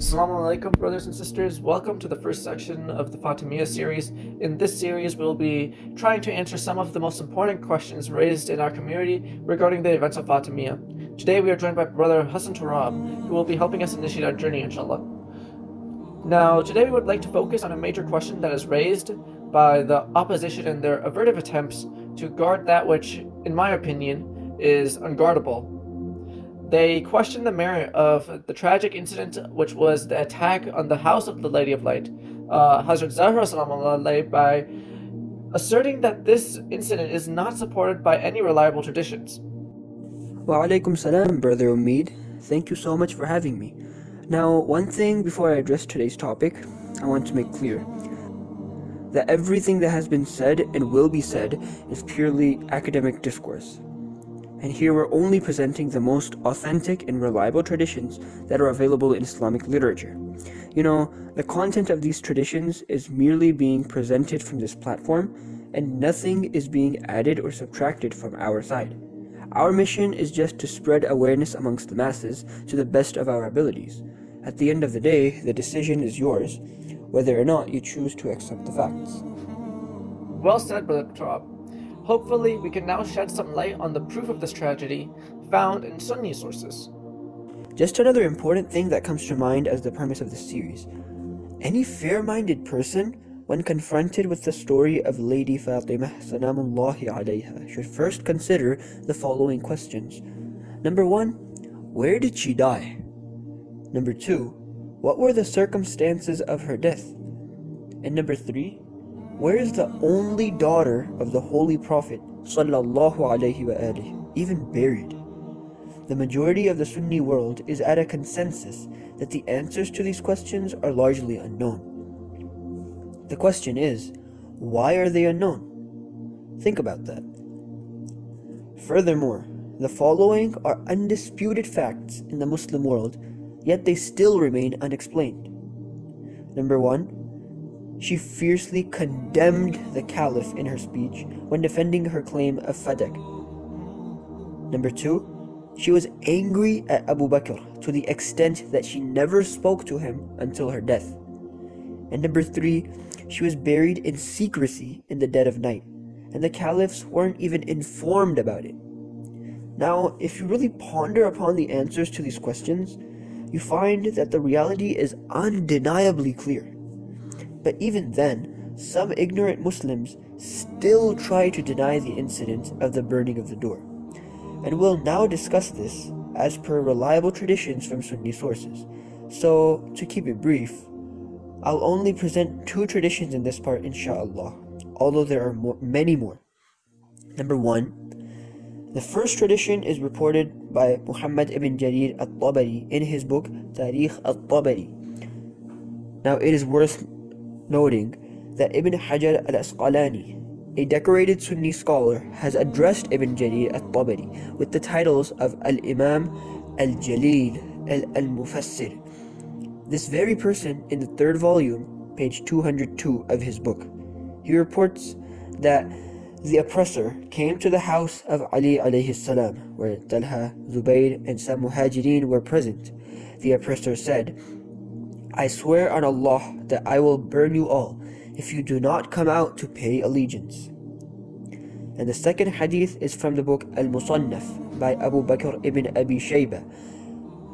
Assalamu alaikum, brothers and sisters. Welcome to the first section of the Fatimiyya series. In this series, we'll be trying to answer some of the most important questions raised in our community regarding the events of Fatimiyya. Today, we are joined by Brother Hassan Turab, who will be helping us initiate our journey, inshallah. Now, today we would like to focus on a major question that is raised by the opposition in their avertive attempts to guard that which, in my opinion, is unguardable they question the merit of the tragic incident, which was the attack on the house of the Lady of Light, uh, Hazrat Zahra by asserting that this incident is not supported by any reliable traditions. Wa alaikum salam, Brother Umid. Thank you so much for having me. Now, one thing before I address today's topic, I want to make clear that everything that has been said and will be said is purely academic discourse and here we're only presenting the most authentic and reliable traditions that are available in Islamic literature. You know, the content of these traditions is merely being presented from this platform, and nothing is being added or subtracted from our side. Our mission is just to spread awareness amongst the masses to the best of our abilities. At the end of the day, the decision is yours, whether or not you choose to accept the facts. Well said, Brother Petrov. Hopefully, we can now shed some light on the proof of this tragedy found in Sunni sources. Just another important thing that comes to mind as the premise of this series. Any fair minded person, when confronted with the story of Lady Fatima alayha, should first consider the following questions. Number one, where did she die? Number two, what were the circumstances of her death? And number three, where is the only daughter of the Holy Prophet even buried? The majority of the Sunni world is at a consensus that the answers to these questions are largely unknown. The question is, why are they unknown? Think about that. Furthermore, the following are undisputed facts in the Muslim world, yet they still remain unexplained. Number one, she fiercely condemned the Caliph in her speech when defending her claim of Fadak. Number two, she was angry at Abu Bakr to the extent that she never spoke to him until her death. And number three, she was buried in secrecy in the dead of night, and the caliphs weren't even informed about it. Now, if you really ponder upon the answers to these questions, you find that the reality is undeniably clear. But even then, some ignorant Muslims still try to deny the incident of the burning of the door. And we'll now discuss this as per reliable traditions from Sunni sources. So, to keep it brief, I'll only present two traditions in this part, inshallah, although there are more, many more. Number one, the first tradition is reported by Muhammad ibn Jarir al-Tabari in his book Tarikh al-Tabari. Now, it is worth noting that Ibn Hajar al Asqalani, a decorated Sunni scholar, has addressed Ibn Jarir al Tabari with the titles of Al Imam, Al Jalil, Al Mufassir. This very person, in the third volume, page 202 of his book, he reports that the oppressor came to the house of Ali alayhi salam, where Talha, Zubayr, and some muhajirin were present. The oppressor said, I swear on Allah that I will burn you all if you do not come out to pay allegiance. And the second hadith is from the book Al Musannaf by Abu Bakr ibn Abi Shayba.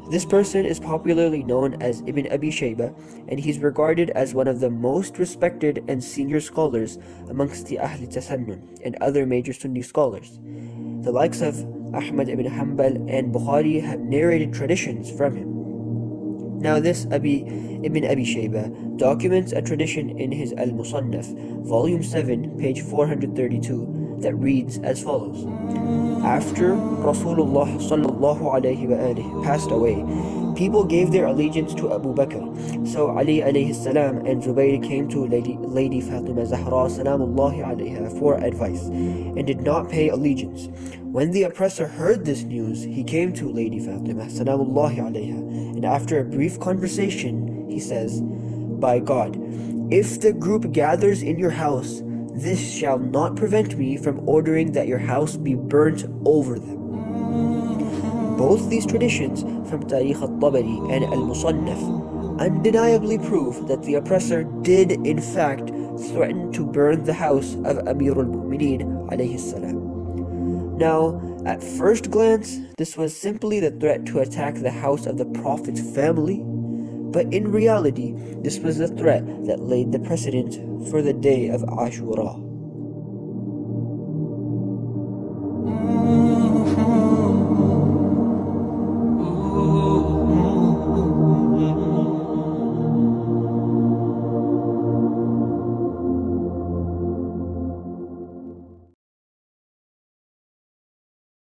This person is popularly known as Ibn Abi Shayba, and he's regarded as one of the most respected and senior scholars amongst the Ahl Tasannun and other major Sunni scholars. The likes of Ahmad ibn Hanbal and Bukhari have narrated traditions from him. Now this Abi Ibn Abi Shayba documents a tradition in his Al-Musannaf, volume 7, page 432, that reads as follows. After Rasulullah sallallahu alayhi passed away, people gave their allegiance to Abu Bakr. So Ali alayhi salam and Zubayr came to Lady, Lady Fatima Zahra salamullahi alayha for advice and did not pay allegiance. When the oppressor heard this news, he came to Lady Fatima salamullahi alayha after a brief conversation, he says, By God, if the group gathers in your house, this shall not prevent me from ordering that your house be burnt over them. Both these traditions from Tarikh al-Tabari and al-Musannaf undeniably prove that the oppressor did in fact threaten to burn the house of Amir al-Mu'mineen. Now, at first glance, this was simply the threat to attack the house of the Prophet's family, but in reality, this was the threat that laid the precedent for the day of Ashura.